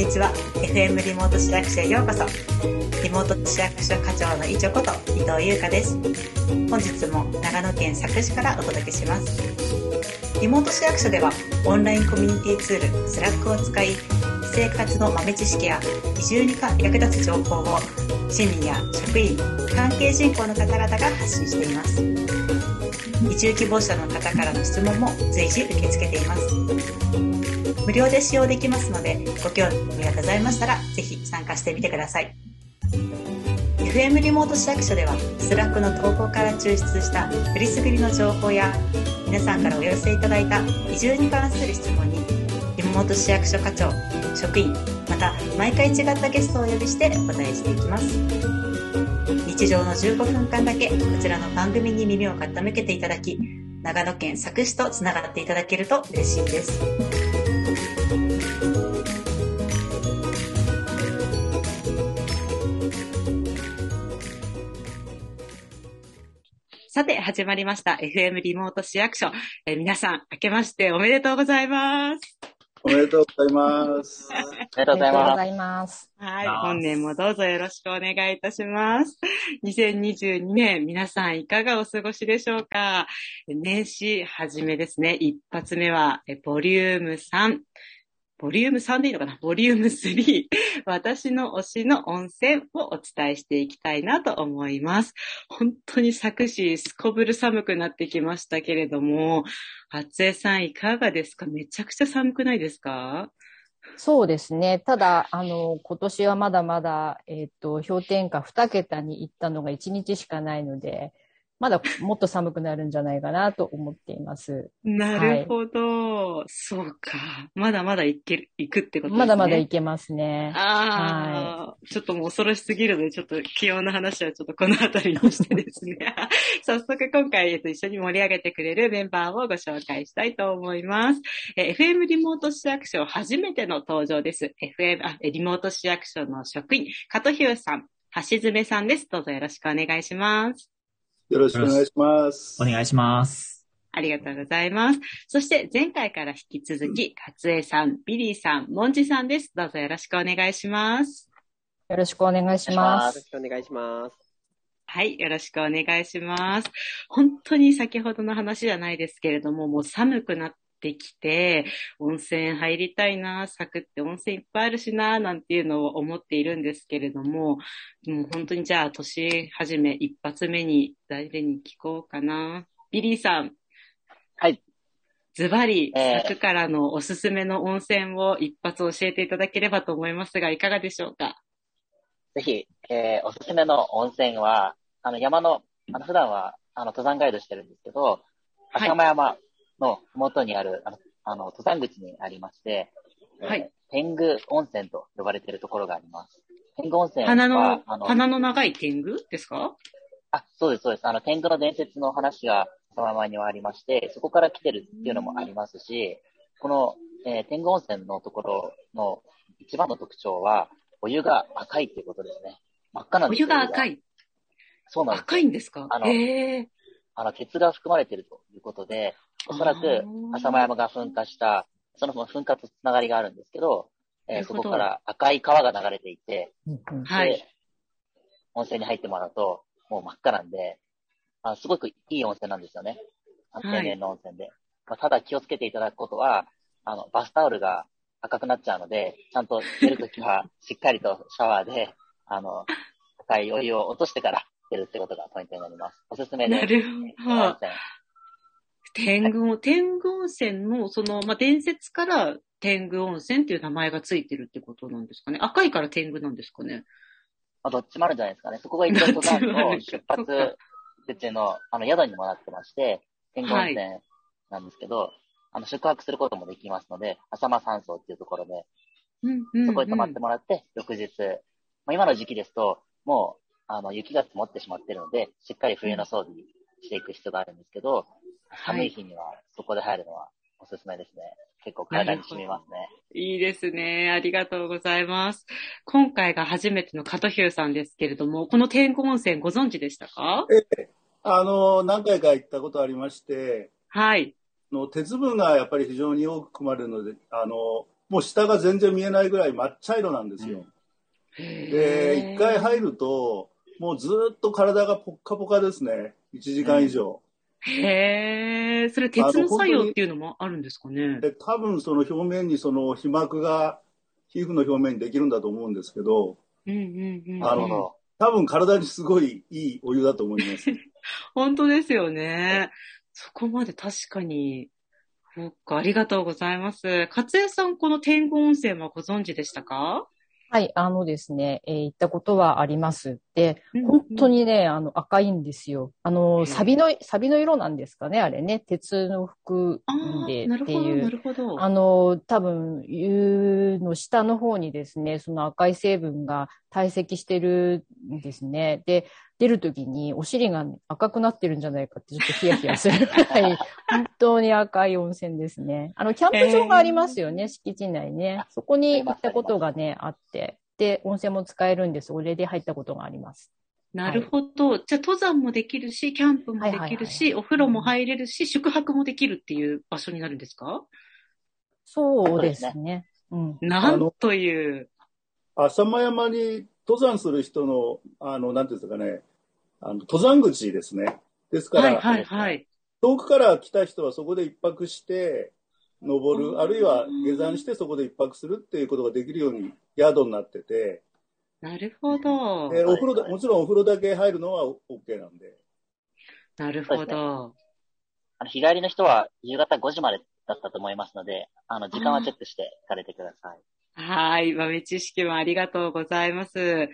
にちは。FM リモート市役所へようこそ。リモート市役所課長のいちょこと伊藤優香です。本日も長野県佐久市からお届けします。リモート市役所ではオンラインコミュニティツールスラックを使い生活の豆知識や移住に役立つ情報を市民や職員関係人口の方々が発信しています。移住希望者の方からの質問も随時受け付けています。無料で使用できますので、ご興味がございましたら、ぜひ参加してみてください。FM リモート市役所では、 Slack の投稿から抽出した選りすぐりの情報や、皆さんからお寄せいただいた移住に関する質問に、リモート市役所課長、職員、また毎回違ったゲストをお呼びしてお答えしていきます。日常の15分間だけこちらの番組に耳を傾けていただき、長野県佐久市とつながっていただけると嬉しいです。始まりました。FM リモート市役所。えー、皆さん、明けましておめでとうございます。おめでとうございます。おめでとうございます。はい。本年もどうぞよろしくお願いいたします。2022年、皆さんいかがお過ごしでしょうか？年始初めですね。一発目は、ボリューム3。ボリューム3でいいのかな？ボリューム3。私の推しの温泉をお伝えしていきたいなと思います。本当に昨し、すこぶる寒くなってきましたけれども、初江さんいかがですか？めちゃくちゃ寒くないですか？そうですね。ただ、あの、今年はまだまだ、えっ、ー、と、氷点下2桁に行ったのが1日しかないので、まだもっと寒くなるんじゃないかなと思っています。なるほど。はい、そうか。まだまだ行ける、行くってことですね。まだまだ行けますね。ああ、はい、ちょっともう恐ろしすぎるので、ちょっと気温の話はちょっとこの辺りにしてですね。早速今回、えっと、一緒に盛り上げてくれるメンバーをご紹介したいと思います。え FM リモート市役所初めての登場です。FM、あ、リモート市役所の職員、加藤博さん、橋爪さんです。どうぞよろしくお願いします。よろしくお願いします。お願いします。ありがとうございます。そして前回から引き続き、勝江さん、ビリーさん、モンジさんです。どうぞよろしくお願いします。よろしくお願いします。よろしくお願いします。はい、よろしくお願いします。本当に先ほどの話じゃないですけれども、もう寒くなっってきて、温泉入りたいな、サクって温泉いっぱいあるしな、なんていうのを思っているんですけれども、もう本当にじゃあ年始め一発目に誰に聞こうかな。ビリーさん。はい。ズバリ、サクからのおすすめの温泉を一発教えていただければと思いますが、いかがでしょうか？ぜひ、えー、おすすめの温泉は、あの山の、あの普段はあの登山ガイドしてるんですけど、浅間山の元にある、あの、あの登山口にありまして、はい。天狗温泉と呼ばれているところがあります。天狗温泉は、花の、あの花の長い天狗ですか？あ、そうです、そうです。あの、天狗の伝説の話がそのままにはありまして、そこから来てるっていうのもありますし、この、えー、天狗温泉のところの一番の特徴は、お湯が赤いっていうことですね。真っ赤なんですお湯が赤いそうなんです。赤いんですか？あの、あの、鉄が含まれているということで、おそらく浅間山が噴火した、その噴火とつながりがあるんですけど、えー、そこから赤い川が流れていて、はい。温泉に入ってもらうと、もう真っ赤なんで、あすごくいい温泉なんですよね。天然の温泉で。はい、まあ、ただ気をつけていただくことは、あの、バスタオルが赤くなっちゃうので、ちゃんと出るときはしっかりとシャワーで、あの、赤いお湯を落としてから出るってことがポイントになります。おすすめです。なるほど。天狗、天狗温泉の、その、まあ、伝説から天狗温泉っていう名前がついてるってことなんですかね。赤いから天狗なんですかね。まあ、どっちもあるんじゃないですかね。そこが一応登山の出発口の、あの、宿にもなってまして、天狗温泉なんですけど、はい、あの、宿泊することもできますので、浅間山荘っていうところで、うんうんうん、そこに泊まってもらって、翌日、まあ、今の時期ですと、もう、あの、雪が積もってしまっているので、しっかり冬の装備していく必要があるんですけど、寒い日にはそこで入るのはおすすめですね。結構体に染みますね。いいですね。ありがとうございます。今回が初めての加藤ヒューさんですけれども、この天狗温泉ご存知でしたか？ええ。あの、何回か行ったことありまして、はい。の鉄分がやっぱり非常に多く含まれるので、あの、もう下が全然見えないぐらい真っ茶色なんですよ。で、一回入ると、もうずっと体がポッカポカですね。1時間以上。へえ、それ鉄の作用っていうのもあるんですかね？で、多分その表面にその皮膜が皮膚の表面にできるんだと思うんですけど、うんうんうん。あの、多分体にすごいいいお湯だと思います。本当ですよね。そこまで確かに。そっか、ありがとうございます。勝江さん、この天狗温泉はご存知でしたか？はい、あのですね、えー行ったことはあります。で、本当にね、あの、赤いんですよ。あの、サビの、サビの色なんですかね、あれね。鉄の服あであ、なるほど、っていうな。るほど。あの、多分、湯の下の方にですね、その赤い成分が堆積してるんですね。で、出るときにお尻が赤くなってるんじゃないかってちょっとヒヤヒヤするぐらい、本当に赤い温泉ですね。あの、キャンプ場がありますよね、敷地内ね。そこに行ったことがね、あって。で、温泉も使えるんで、それで入ったことがあります。なるほど。じゃあ、登山もできるし、キャンプもできるはいはいし、お風呂も入れるし、宿泊もできるっていう場所になるんですか？そうですね。うん。なんという。浅間山に登山する人の、あの、なんていうんですかね、あの、登山口ですね。ですから、はいはいはい。遠くから来た人はそこで一泊して、登うんる、あるいは下山してそこで一泊するっていうことができるように宿になってて、なるほど。でお風呂だ、もちろんお風呂だけ入るのは OK なんで。なるほど。あの、日帰りの人は夕方5時までだったと思いますので、あの、時間はチェックして行かれてください。はい。豆知識もありがとうございます。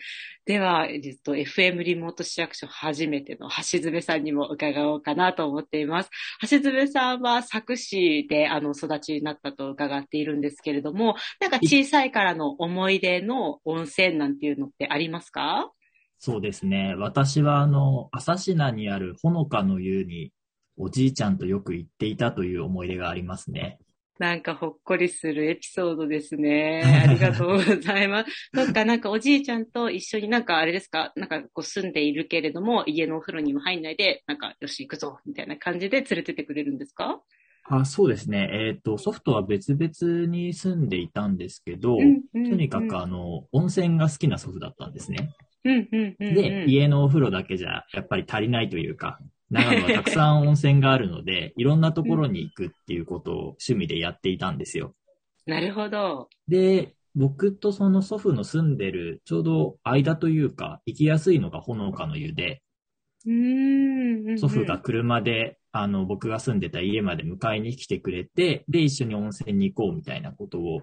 では、えっと、FM リモート市役所初めての橋爪さんにも伺おうかなと思っています。橋爪さんは佐久市で、あの、育ちになったと伺っているんですけれども、なんか小さいからの思い出の温泉なんていうのってありますか？そうですね。私は、あの、朝品にあるほのかの湯に、おじいちゃんとよく行っていたという思い出がありますね。なんかほっこりするエピソードですね。ありがとうございます。そっか、なんかおじいちゃんと一緒になんかあれですか？なんかこう住んでいるけれども、家のお風呂にも入んないで、なんかよし行くぞみたいな感じで連れてってくれるんですか？あそうですね。えっ、と、ソフトは別々に住んでいたんですけど、うんうんうんとにかくあの、温泉が好きな祖父だったんですね。うんうんうんうん。で、家のお風呂だけじゃやっぱり足りないというか、長野はたくさん温泉があるので、いろんなところに行くっていうことを趣味でやっていたんですよ。なるほど。で、僕とその祖父の住んでるちょうど間というか、行きやすいのがほのかの湯で、うーんうんうん。祖父が車で、あの、僕が住んでた家まで迎えに来てくれて、で、一緒に温泉に行こうみたいなことを、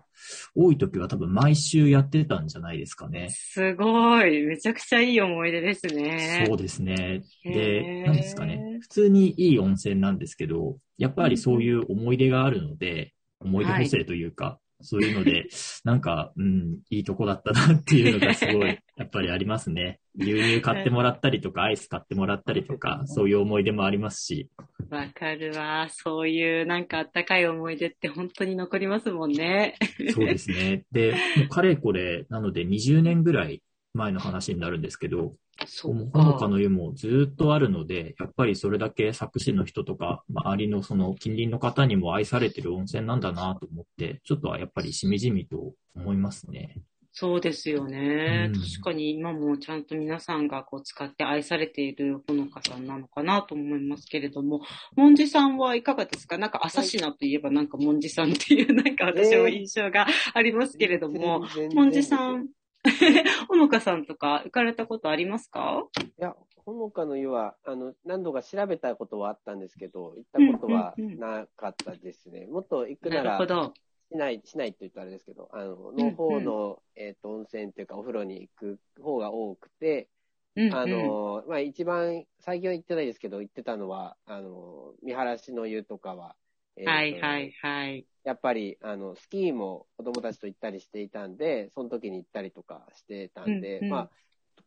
多い時は多分毎週やってたんじゃないですかね。すごい。めちゃくちゃいい思い出ですね。そうですね。へで、ーなんですかね。普通にいい温泉なんですけど、やっぱりそういう思い出があるので、思い出補正というか、そういうので、なんか、うん、いいとこだったなっていうのがすごい、やっぱりありますね。牛乳買ってもらったりとか、アイス買ってもらったりとか、そういう思い出もありますし、わかるわ。そういうなんかあったかい思い出って本当に残りますもんね。そうですね。で、もうかれこれ、なので20年ぐらい前の話になるんですけど、そうほのか。の湯もずっとあるので、やっぱりそれだけ佐久市の人とか、周りのその近隣の方にも愛されてる温泉なんだなと思って、ちょっとはやっぱりしみじみと思いますね。そうですよね。うん。確かに今もちゃんと皆さんがこう使って愛されているほのかさんなのかなと思いますけれども、もんじさんはいかがですか？なんか朝品といえばなんかもんじさんっていうなんか私も印象がありますけれども、もんじさん、ほのかさんとか行かれたことありますか？いや、ほのかの湯は、あの、何度か調べたことはあったんですけど、行ったことはうんうんうんなかったですね。もっと行くななら、るほど。しない、しないって言ったらあれですけど、あの、うんの方の、えっ、と、温泉っていうか、お風呂に行く方が多くて、うんうんあの、まあ、一番、最近は行ってないですけど、行ってたのは、あの、見晴らしの湯とかは、えーとはいはいはい。やっぱり、あの、スキーも子供たちと行ったりしていたんで、その時に行ったりとかしてたんで、うんうんまあ、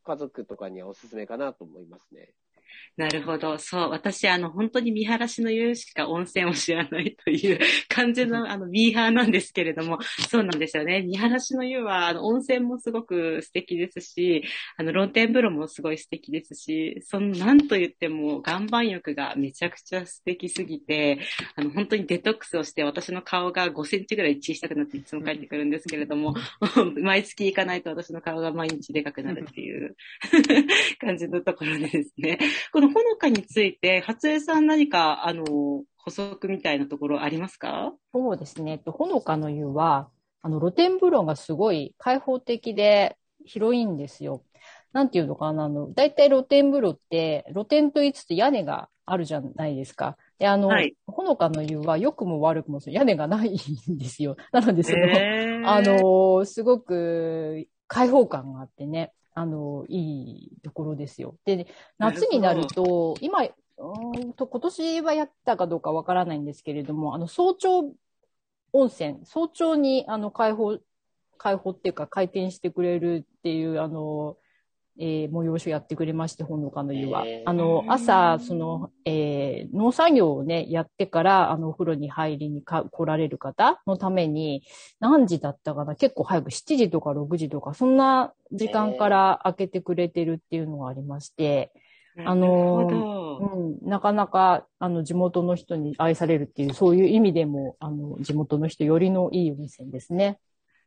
家族とかにはおすすめかなと思いますね。なるほど。そう。私、あの、本当に見晴らしの湯しか温泉を知らないという感じの、あの、ミーハーなんですけれども、そうなんですよね。見晴らしの湯は、あの、温泉もすごく素敵ですし、あの、露天風呂もすごい素敵ですし、その、なんと言っても、岩盤浴がめちゃくちゃ素敵すぎて、あの、本当にデトックスをして、私の顔が5センチぐらい小さくなっていつも帰ってくるんですけれども、毎月行かないと私の顔が毎日でかくなるっていう 感じのところでですね。このほのかについて、初江さん何か、あの、補足みたいなところありますか？そうですね。ほのかの湯は、あの、露天風呂がすごい開放的で広いんですよ。なんていうのかな、あの、大体露天風呂って、露天と言いつつ屋根があるじゃないですか。で、あの、はい、ほのかの湯は良くも悪くも屋根がないんですよ。なので、その、えー、あの、すごく開放感があってね。あの、いいところですよ。で、夏になると、今、うんと、今年はやったかどうかわからないんですけれども、あの、早朝温泉、早朝に、あの、開放、開放っていうか、回転してくれるっていう、あの、えー、催しをやってくれまして、本のかの湯は。あの、朝、その、えー、農作業をね、やってから、あの、お風呂に入りにか来られる方のために、何時だったかな？結構早く7時とか6時とか、そんな時間から開けてくれてるっていうのがありまして、あの、うん、なかなか、あの、地元の人に愛されるっていう、そういう意味でも、あの、地元の人よりのいい温泉ですね。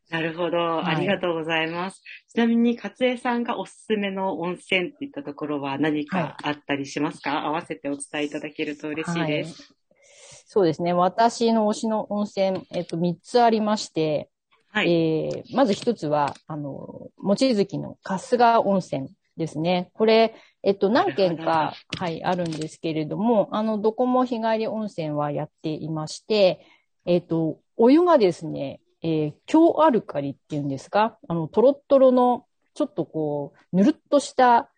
なるほど、はい。ありがとうございます。ちなみに、勝江さんがおすすめの温泉っていったところは何かあったりしますか、はい、合わせてお伝えいただけると嬉しいです。はい、そうですね。私の推しの温泉、えっと、3つありまして、はい。えー、まず1つは、あの、望月の春日温泉ですね。これ、えっと、何件か、はい、あるんですけれども、あの、どこも日帰り温泉はやっていまして、えっと、お湯がですね、えー、強アルカリっていうんですかあの、トロットロの、ちょっとこう、ぬるっとした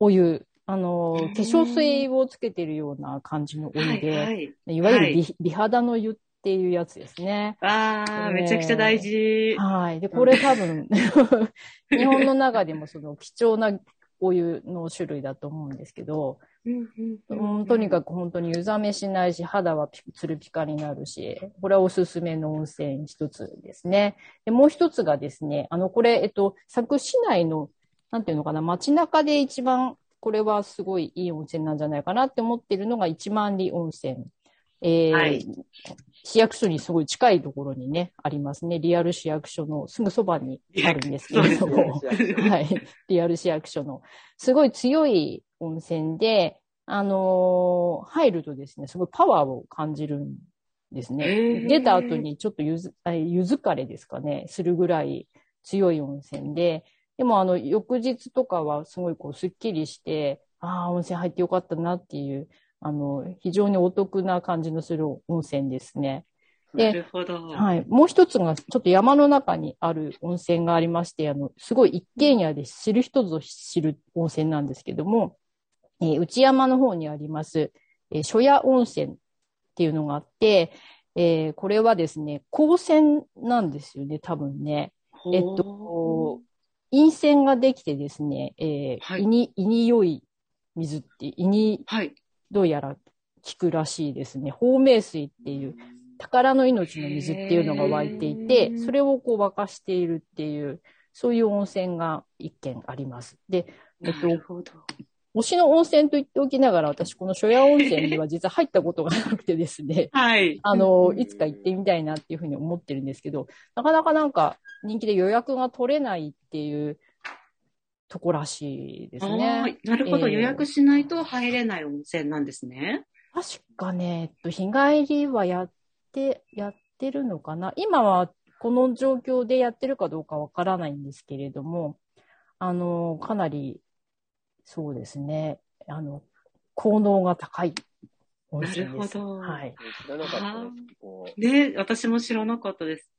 お湯、あの、化粧水をつけてるような感じのお湯で、はいはい、いわゆる美はい、美肌の湯っていうやつですね。ああ、めちゃくちゃ大事。はい。で、これ多分、日本の中でもその貴重なお湯の種類だと思うんですけど、うん、とにかく本当に湯冷めしないし、肌はつるピカになるし、これはおすすめの温泉一つですね。で、もう一つがですね、あの、これ、えっと、佐久市内の、なんていうのかな、街中で一番、これはすごいいい温泉なんじゃないかなって思ってるのが一万里温泉。えー、はい、市役所にすごい近いところにね、ありますね。リアル市役所のすぐそばにあるんですけれども、はい。リアル市役所の、すごい強い温泉で、あのー、入るとですね、すごいパワーを感じるんですね。出た後にちょっとゆず、ゆずかれですかね、するぐらい強い温泉で、でもあの、翌日とかはすごいこう、すっきりして、ああ、温泉入ってよかったなっていう、あの、非常にお得な感じのする温泉ですね。で、なるほど。はい。もう一つが、ちょっと山の中にある温泉がありまして、あの、すごい一軒家で知る人ぞ知る温泉なんですけども、えー、内山の方にあります、えー、初夜温泉っていうのがあって、えー、これはですね、光泉なんですよね、多分ね。えっと、陰泉ができてですね、えー、はい、胃に、胃に良い水って、胃に、どうやら効くらしいですね。放命水っていう、宝の命の水っていうのが湧いていて、それをこう沸かしているっていう、そういう温泉が一軒あります。で、えっと、推しの温泉と言っておきながら、私、この初夜温泉には実は入ったことがなくてですね。はい。あの、いつか行ってみたいなっていうふうに思ってるんですけど、なかなかなんか人気で予約が取れないっていうとこらしいですね。なるほど、えー、予約しないと入れない温泉なんですね。確かね、えっと、日帰りはやって、やってるのかな今はこの状況でやってるかどうかわからないんですけれども、あの、かなりそうですね。あの、効能が高い温泉です。なるほど。はい。知らなかったです。ね、私も知らなかったです。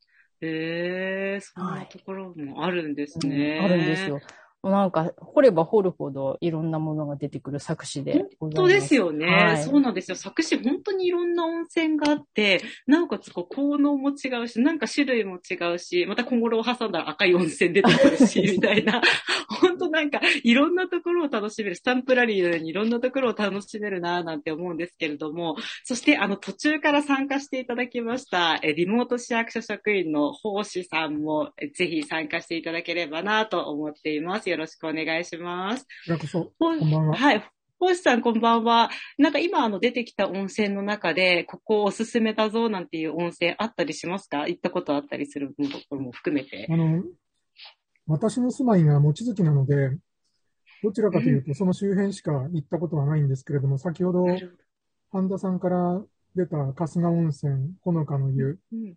へえー、そんなところもあるんですね、はいうん、あるんですよ。なんか、掘れば掘るほどいろんなものが出てくる作詞で本当ですよね、はいそうなんですよ。作詞本当にいろんな温泉があって、なおかつこう効能も違うし、なんか種類も違うし、また小諸を挟んだら赤い温泉出てくるし、みたいな。本当なんかいろんなところを楽しめる、スタンプラリーのようにいろんなところを楽しめるなぁなんて思うんですけれども、そしてあの途中から参加していただきました、えリモート市役所職員の奉仕さんもえぜひ参加していただければなと思っています。よろしくお願いします。こちらこそ、ここんばんは。はい。星さん、こんばんは。なんか今、あの、出てきた温泉の中で、ここおすすめだぞ、なんていう温泉あったりしますか？行ったことあったりするところも含めて。あの、私の住まいが望月なので、どちらかというと、その周辺しか行ったことはないんですけれども、先ほど、半田さんから出た春日温泉、ほのかの湯うん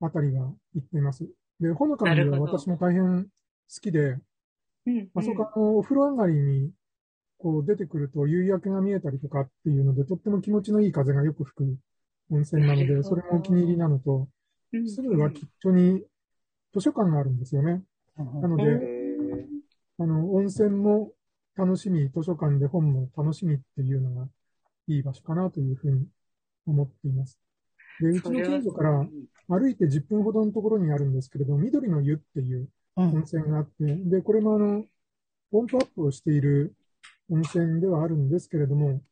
あたりが行っています。で、ほのかの湯は私も大変好きで、うんあそこあの、お風呂上がりに、こう出てくると夕焼けが見えたりとかっていうので、とっても気持ちのいい風がよく吹く温泉なので、それもお気に入りなのと、うんすぐ脇っちょに図書館があるんですよね。なのうで、えあの、温泉も楽しみ、図書館で本も楽しみっていうのがいい場所かなというふうに思っています。で、うちの近所から歩いて10分ほどのところにあるんですけれど、緑の湯っていううん温泉があって、で、これもあの、ポンプアップをしている温泉ではあるんですけれども、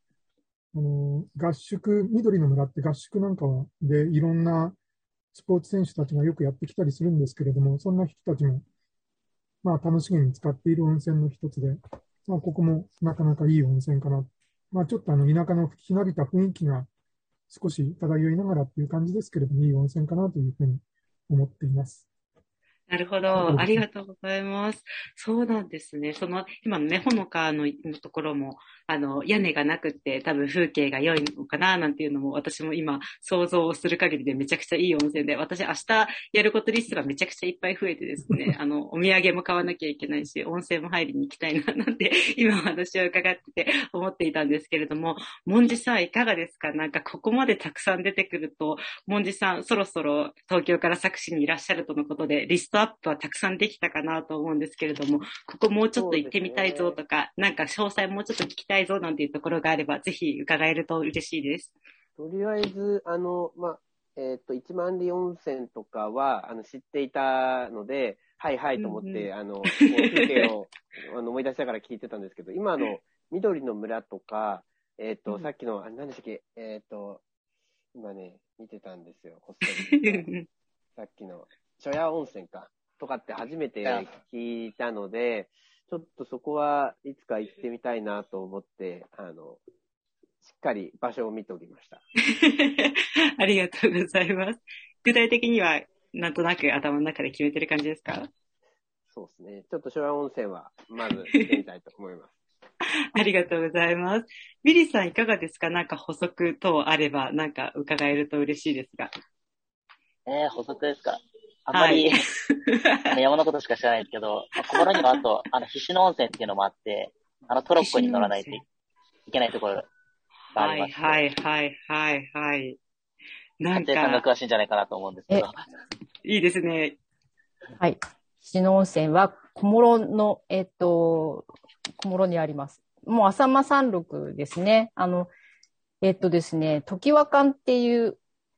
あの、合宿、緑の村って合宿なんかはでいろんなスポーツ選手たちがよくやってきたりするんですけれども、そんな人たちも、まあ楽しみに使っている温泉の一つで、まあここもなかなかいい温泉かな。まあちょっとあの田舎のひなびた雰囲気が少し漂いながらっていう感じですけれども、いい温泉かなというふうに思っています。なるほど。ありがとうございます。そうなんですね。その、今のね、ほのかののところも、あの、屋根がなくって、多分風景が良いのかな、なんていうのも、私も今、想像をする限りでめちゃくちゃいい温泉で、私明日やることリストがめちゃくちゃいっぱい増えてですね、あの、お土産も買わなきゃいけないし、温泉も入りに行きたいな、なんて、今お話を伺ってて思っていたんですけれども、もんじさんいかがですか？なんかここまでたくさん出てくると、もんじさん、そろそろ東京から作詞にいらっしゃるとのことで、リストアップはたくさんできたかなと思うんですけれども、ここもうちょっと行ってみたいぞとか、なんか詳細もうちょっと聞きたいぞなんていうところがあれば、ぜひ伺えると嬉しいです。とりあえず、あの、まあ、えっ、と、一万里温泉とかは、あの、知っていたので、はいはいと思って、うんうんあの、風景を あの思い出しながら聞いてたんですけど、今の緑の村とか、えっ、と、うん。さっきの、あ、何でしたっけ、えっ、と、今ね、見てたんですよ、こっそり。さっきの、初夜温泉か、とかって初めて聞いたので、ちょっとそこはいつか行ってみたいなと思って、あの、しっかり場所を見ておりました。ありがとうございます。具体的には、なんとなく頭の中で決めてる感じですか？そうですね。ちょっと昭和温泉は、まず行ってみたいと思います。ありがとうございます。ビリーさんいかがですか？なんか補足等あれば、なんか伺えると嬉しいですが。えー、補足ですか？あんまり、は いあの山のことしか知らないですけど、まあ小諸にもあと、あの、菱野温泉っていうのもあって、あの、トロッコに乗らないといけないところがあはいりまして、はいはいはいはい。なん家庭さんがか、詳しいんじゃないかなと思うんですけど、いいですね。はい。菱野温泉は小諸の、えっと、小諸にあります。もう浅間山麓ですね。あの、えっとですね、時和館っていう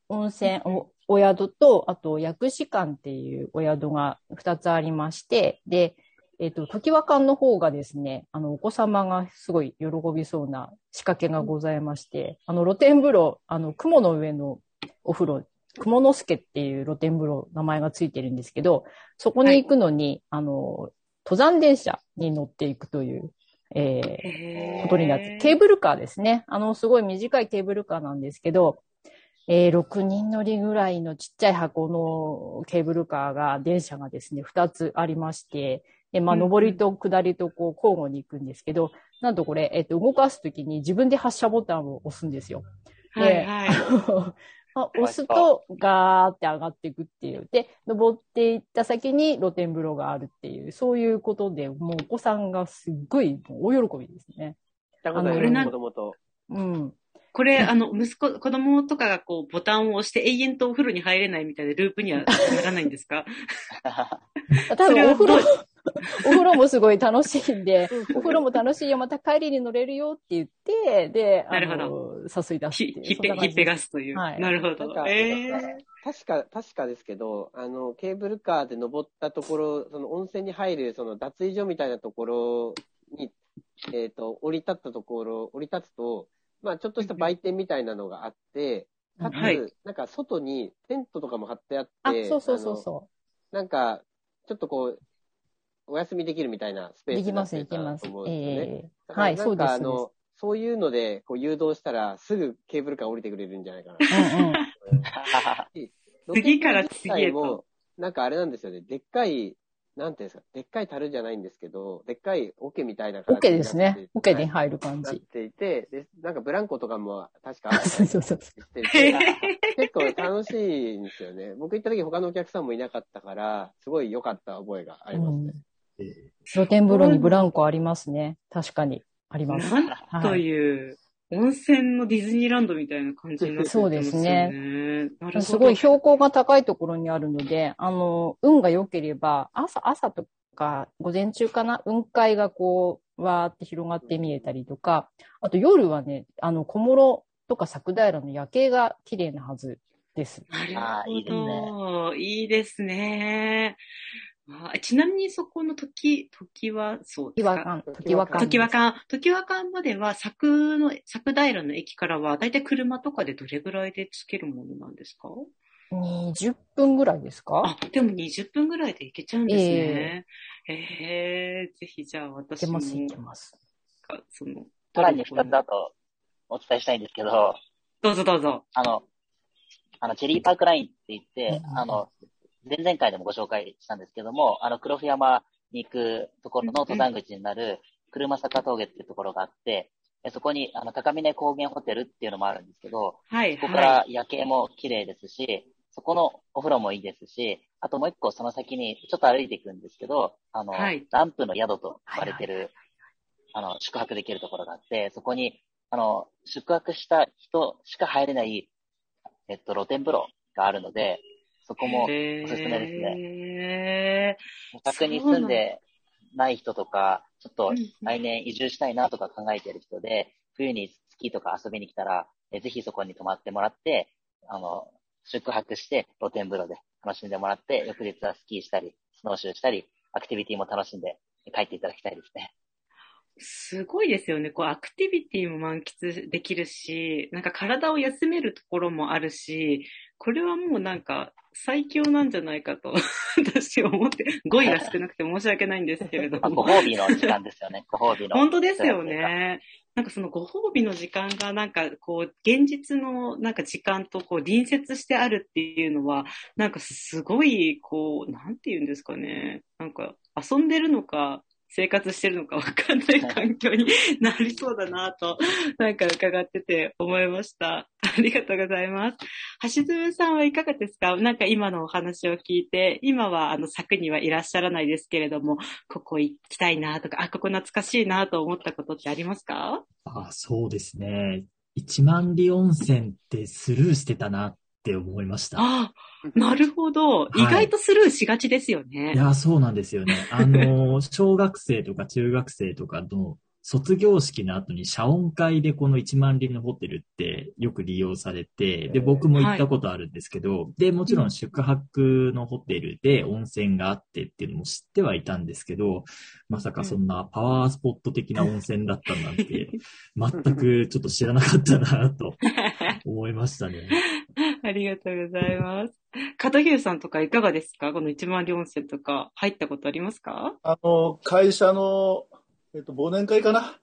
温泉、おお宿と、あと薬師館っていうお宿が2つありまして、で、えっと、時和館の方がですね、あの、お子様がすごい喜びそうな仕掛けがございまして、あの、露天風呂、あの、雲の上のお風呂、雲之助っていう露天風呂、名前がついてるんですけど、そこに行くのに、あの、登山電車に乗っていくという、えーことになって、ケーブルカーですね。あの、すごい短いケーブルカーなんですけど、えー6人乗りぐらいのちっちゃい箱のケーブルカーが、電車がですね、2つありまして、で、まあ、上りと下りとこう交互に行くんですけど、なんとこれ、えっ、と、動かすときに自分で発射ボタンを押すんですよ。はいはい。あ押すとガーって上がっていくっていう。で、登っていった先に露天風呂があるっていう、そういうことで、もうお子さんがすっごい大喜びですね。行ったことああのる子供と。うん。これ、あの、息子、子供とかがこう、ボタンを押して永遠とお風呂に入れないみたいなループにはならないんですか？多分お風呂お風呂もすごい楽しいんで、お風呂も楽しいよ、また帰りに乗れるよって言って、で、あなるほの、誘い出すいう。ひっぺ、ひっぺがすという。はいなるほど。ええ確か、確かですけど、あの、ケーブルカーで登ったところ、その温泉に入る、その脱衣所みたいなところに、えっ、と、降り立ったところ、降り立つと、まあ、ちょっとした売店みたいなのがあって、かつ、はいなんか外にテントとかも張ってあって、あ、そうそうそうあそのなんか、ちょっとこう、お休みできるみたいなスペう。ースできます、になってたできますと思。うんですよね。ええだからはい、そうです。なんかあの、そういうので、こう誘導したら、すぐケーブルカー降りてくれるんじゃないかな。ですうんうん。次から次へとなんかあれなんですよね。でっかい、なんていうんですか、でっかい樽じゃないんですけど、でっかい桶みたいなオッケーですね。オッケーでに入る感なっじ。ていて、で、なんかブランコとかも確かああったそうそうそう。結構楽しいんですよね。僕行った時他のお客さんもいなかったから、すごい良かった覚えがありますね。えー露天風呂にブランコありますね。確かに。あります。なんとはい。温泉のディズニーランドみたいな感じになってますよね。そうですねなるほど。すごい標高が高いところにあるので、あの、運が良ければ、朝、朝とか、午前中かな、雲海がこう、わーって広がって見えたりとか、あと夜はね、あの、小諸とか桜平の夜景が綺麗なはずです。なるあーいいですねほど。いいですね。あちなみにそこの時、時は、そうですか？時和館、時和館。時和館、時和館までは、佐の、桜平の駅からは、だいたい車とかでどれぐらいで着けるものなんですか？20分ぐらいですか？あ、でも20分ぐらいで行けちゃうんですね。ええぜひじゃあい私も、けます、いけます。かその、さらに二つあとお伝えしたいんですけど、どうぞどうぞ。あの、あの、チェリーパークラインって言ってう、んあの、前々回でもご紹介したんですけども、あの、黒富山に行くところの登山口になる車坂峠っていうところがあって、えそこに、あの、高峰高原ホテルっていうのもあるんですけど、はい、そこかはら夜景も綺麗ですし、そこのお風呂もいいですし、あともう一個その先にちょっと歩いていくんですけど、あの、はい。ランプの宿と呼ばれてる、あの、宿泊できるところがあって、そこに、あの、宿泊した人しか入れない、えっと、露天風呂があるので、そこい。もおへすすめですね。ね。お宅に住んでない人とか、ちょっとうん来年移住したいなとか考えてる人で、冬にスキーとか遊びに来たら、えぜひそこに泊まってもらって、あの、宿泊して露天風呂で楽しんでもらって、翌日はスキーしたり、スノーシューしたり、アクティビティも楽しんで帰っていただきたいですね。すごいですよね。こう、アクティビティも満喫できるし、なんか体を休めるところもあるし、これはもうなんか最強なんじゃないかと、私思って、語彙が少なくて申し訳ないんですけれどまあ、ごも。褒美の時間ですよね。ご褒美の。本当ですよ。ね。なんかそのご褒美の時間がなんかこう現実のなんか時間とこう隣接してあるっていうのはなんかすごいこうなんて言うんですかね。なんか遊んでるのか生活してるのかわかんない環境になりそうだなとなんか伺ってて思いました。ありがとうございます。橋爪さんはいかがですか？なんか今のお話を聞いて、今はあの柵にはいらっしゃらないですけれども、ここ行きたいなとか、あ、ここ懐かしいなと思ったことってありますか？あ、そうですね。一万里温泉ってスルーしてたなって思いました。あなるほど。意外とスルーしがちですよね。いや、そうなんですよね。あの、小学生とか中学生とかの卒業式の後に謝恩会でこの一万里のホテルってよく利用されて、で、僕も行ったことあるんですけど、で、もちろん宿泊のホテルで温泉があってっていうのも知ってはいたんですけど、まさかそんなパワースポット的な温泉だったなんて、全くちょっと知らなかったなと思いましたね。ありがとうございます。片桐さんとかいかがですか？この一万里温泉とか入ったことありますか？あの、会社の、えっと、忘年会かな？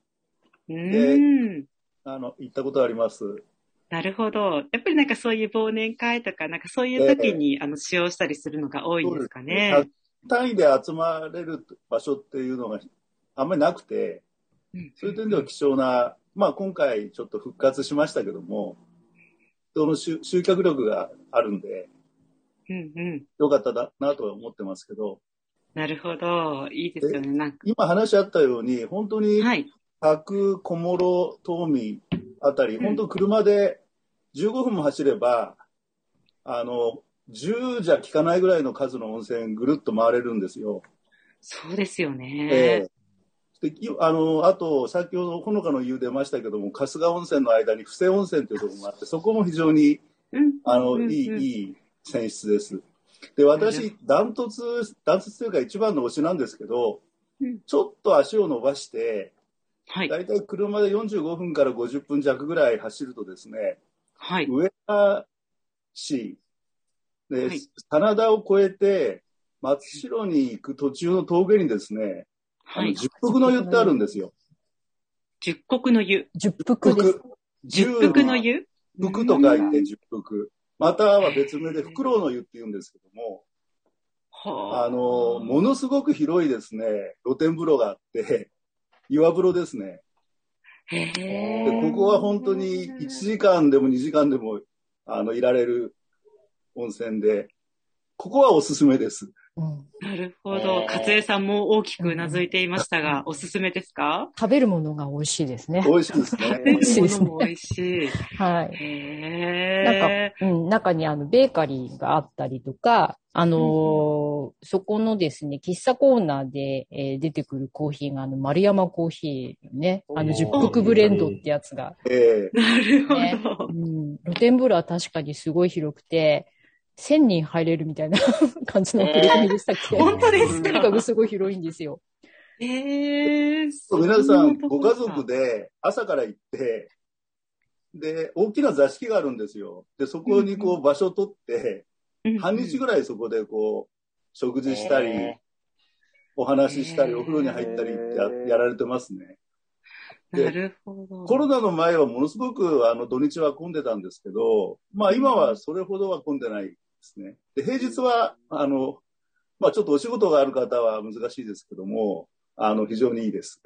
うーん。あの、行ったことあります。なるほど。やっぱりなんかそういう忘年会とか、なんかそういう時に、あの使用したりするのが多いんですかね？単位で集まれる場所っていうのがあんまりなくて、うんそういう点では貴重な、まあ今回ちょっと復活しましたけども、その集集客力があるんで、うんうん。よかっただなとは思ってますけど、なるほど。いいですよね。なんか。今話あったように、本当にはい。白、小諸、東美、あたり、本当車で15分も走れば、あの、10じゃ効かないぐらいの数の温泉ぐるっと回れるんですよ。そうですよね。ええであの、あと、先ほどほのかの湯出ましたけども、春日温泉の間に布施温泉というところがあって、そこも非常に、うんあの、いい、いい泉質です。で、私、ダントツ、ダントツというか一番の推しなんですけど、うんちょっと足を伸ばして、はい。だいたい車で45分から50分弱ぐらい走るとですね、はい。上田市で、はい真田を越えて、松代に行く途中の峠にですね、はい。十福の湯ってあるんですよ。十国の湯。十福です。十福の湯？福と書いて十福。または別名でフクロウの湯って言うんですけども、はあの、ものすごく広いですね、露天風呂があって、岩風呂ですね。へでえ。ここは本当に1時間でも2時間でも、あの、いられる温泉で、ここはおすすめです。うんなるほど。へー勝江さんも大きくうなずいていましたが、おすすめですか？食べるものが美味しいですね。美味しいですね。美味しいですねものも美味しい。はい。へなんえ。か、うん、中にあの、ベーカリーがあったりとか、あのーそこのですね、喫茶コーナーで、えー出てくるコーヒーが、あの、丸山コーヒーのね、あの、十福ブレンドってやつが、えなるほねどう。ん、露天風呂は確かにすごい広くて、1000人入れるみたいな 感じの取り組みでしたっけ、本当ですとにかすごい広いんですよ。ええ。ー皆さん、ご家族で朝から行って、で、大きな座敷があるんですよ。で、そこにこう場所取って、半日ぐらいそこでこう、食事したり、えお話ししたり、お風呂に入ったりってややられてますね。なるほど。コロナの前はものすごくあの土日は混んでたんですけど、まあ今はそれほどは混んでないですね。で、平日は、あの、まあちょっとお仕事がある方は難しいですけども、あの、非常にいいです。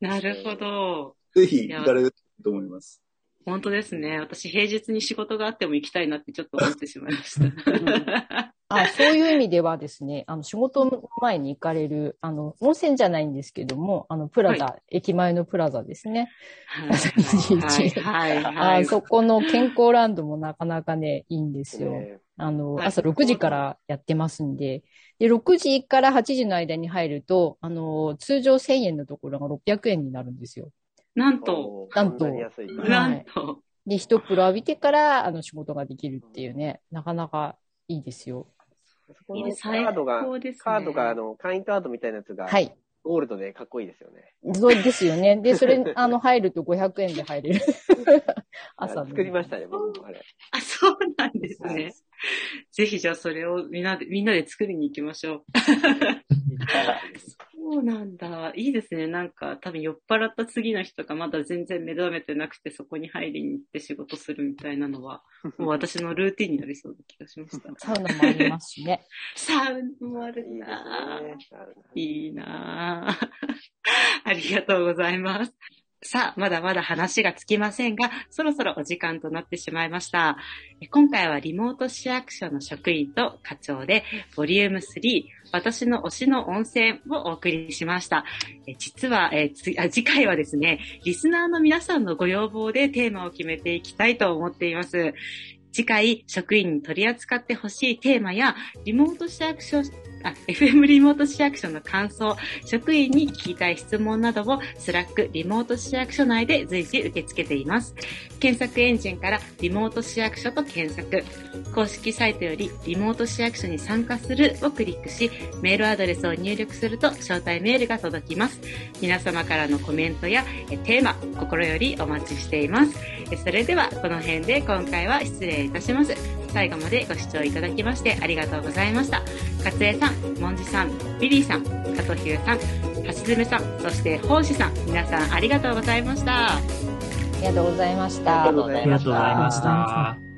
なるほど。ぜひ行かれると思います。本当ですね。私、平日に仕事があっても行きたいなってちょっと思ってしまいました。あそういう意味ではですね、あの、仕事の前に行かれる、あの、温泉じゃないんですけども、あの、プラザ、駅前のプラザですね。はい、はい、はい。あそこの健康ランドもなかなかね、いいんですよ。ねあの、はい朝6時からやってますんで、で、6時から8時の間に入ると、あの、通常1000円のところが600円になるんですよ。なんと、なんとなんと、で、一風呂浴びてから、あの、仕事ができるっていうね、なかなかいいですよ。そこのカードが、ねカードが、あの、会員カードみたいなやつが、はい。ゴールドでかっこいいですよね。そうですよね。で、それ、あの、入ると500円で入れる。朝の。作りましたね、僕もあれ。あ、そうなんですはいね。ぜひじゃあそれをみんなで、みんなで作りに行きましょう。そうなんだ。いいですね。なんか、多分酔っ払った次の日とかまだ全然目覚めてなくてそこに入りに行って仕事するみたいなのは、もう私のルーティンになりそうな気がしました。サウナもありますしね。サウナもあるなぁね。いいなぁ。ありがとうございます。さあ、まだまだ話がつきませんが、そろそろお時間となってしまいました。今回はリモート市役所の職員と課長で、ボリューム3、私の推しの温泉をお送りしました。実はえ、次回はですね、リスナーの皆さんのご要望でテーマを決めていきたいと思っています。次回、職員に取り扱ってほしいテーマや、リモート市役所、あ、FM リモート市役所の感想、職員に聞きたい質問などを、スラックリモート市役所内で随時受け付けています。検索エンジンからリモート市役所と検索。公式サイトよりリモート市役所に参加するをクリックし、メールアドレスを入力すると招待メールが届きます。皆様からのコメントやテーマ、心よりお待ちしています。それでは、この辺で今回は失礼いたします。最後までご視聴いただきましてありがとうございました。勝江さん、もんじさん、ビリーさん、加藤ひゅうさん、橋爪さん、そして奉仕さん、皆さんありがとうございました。ありがとうございました。ありがとうございましたありがとうございました。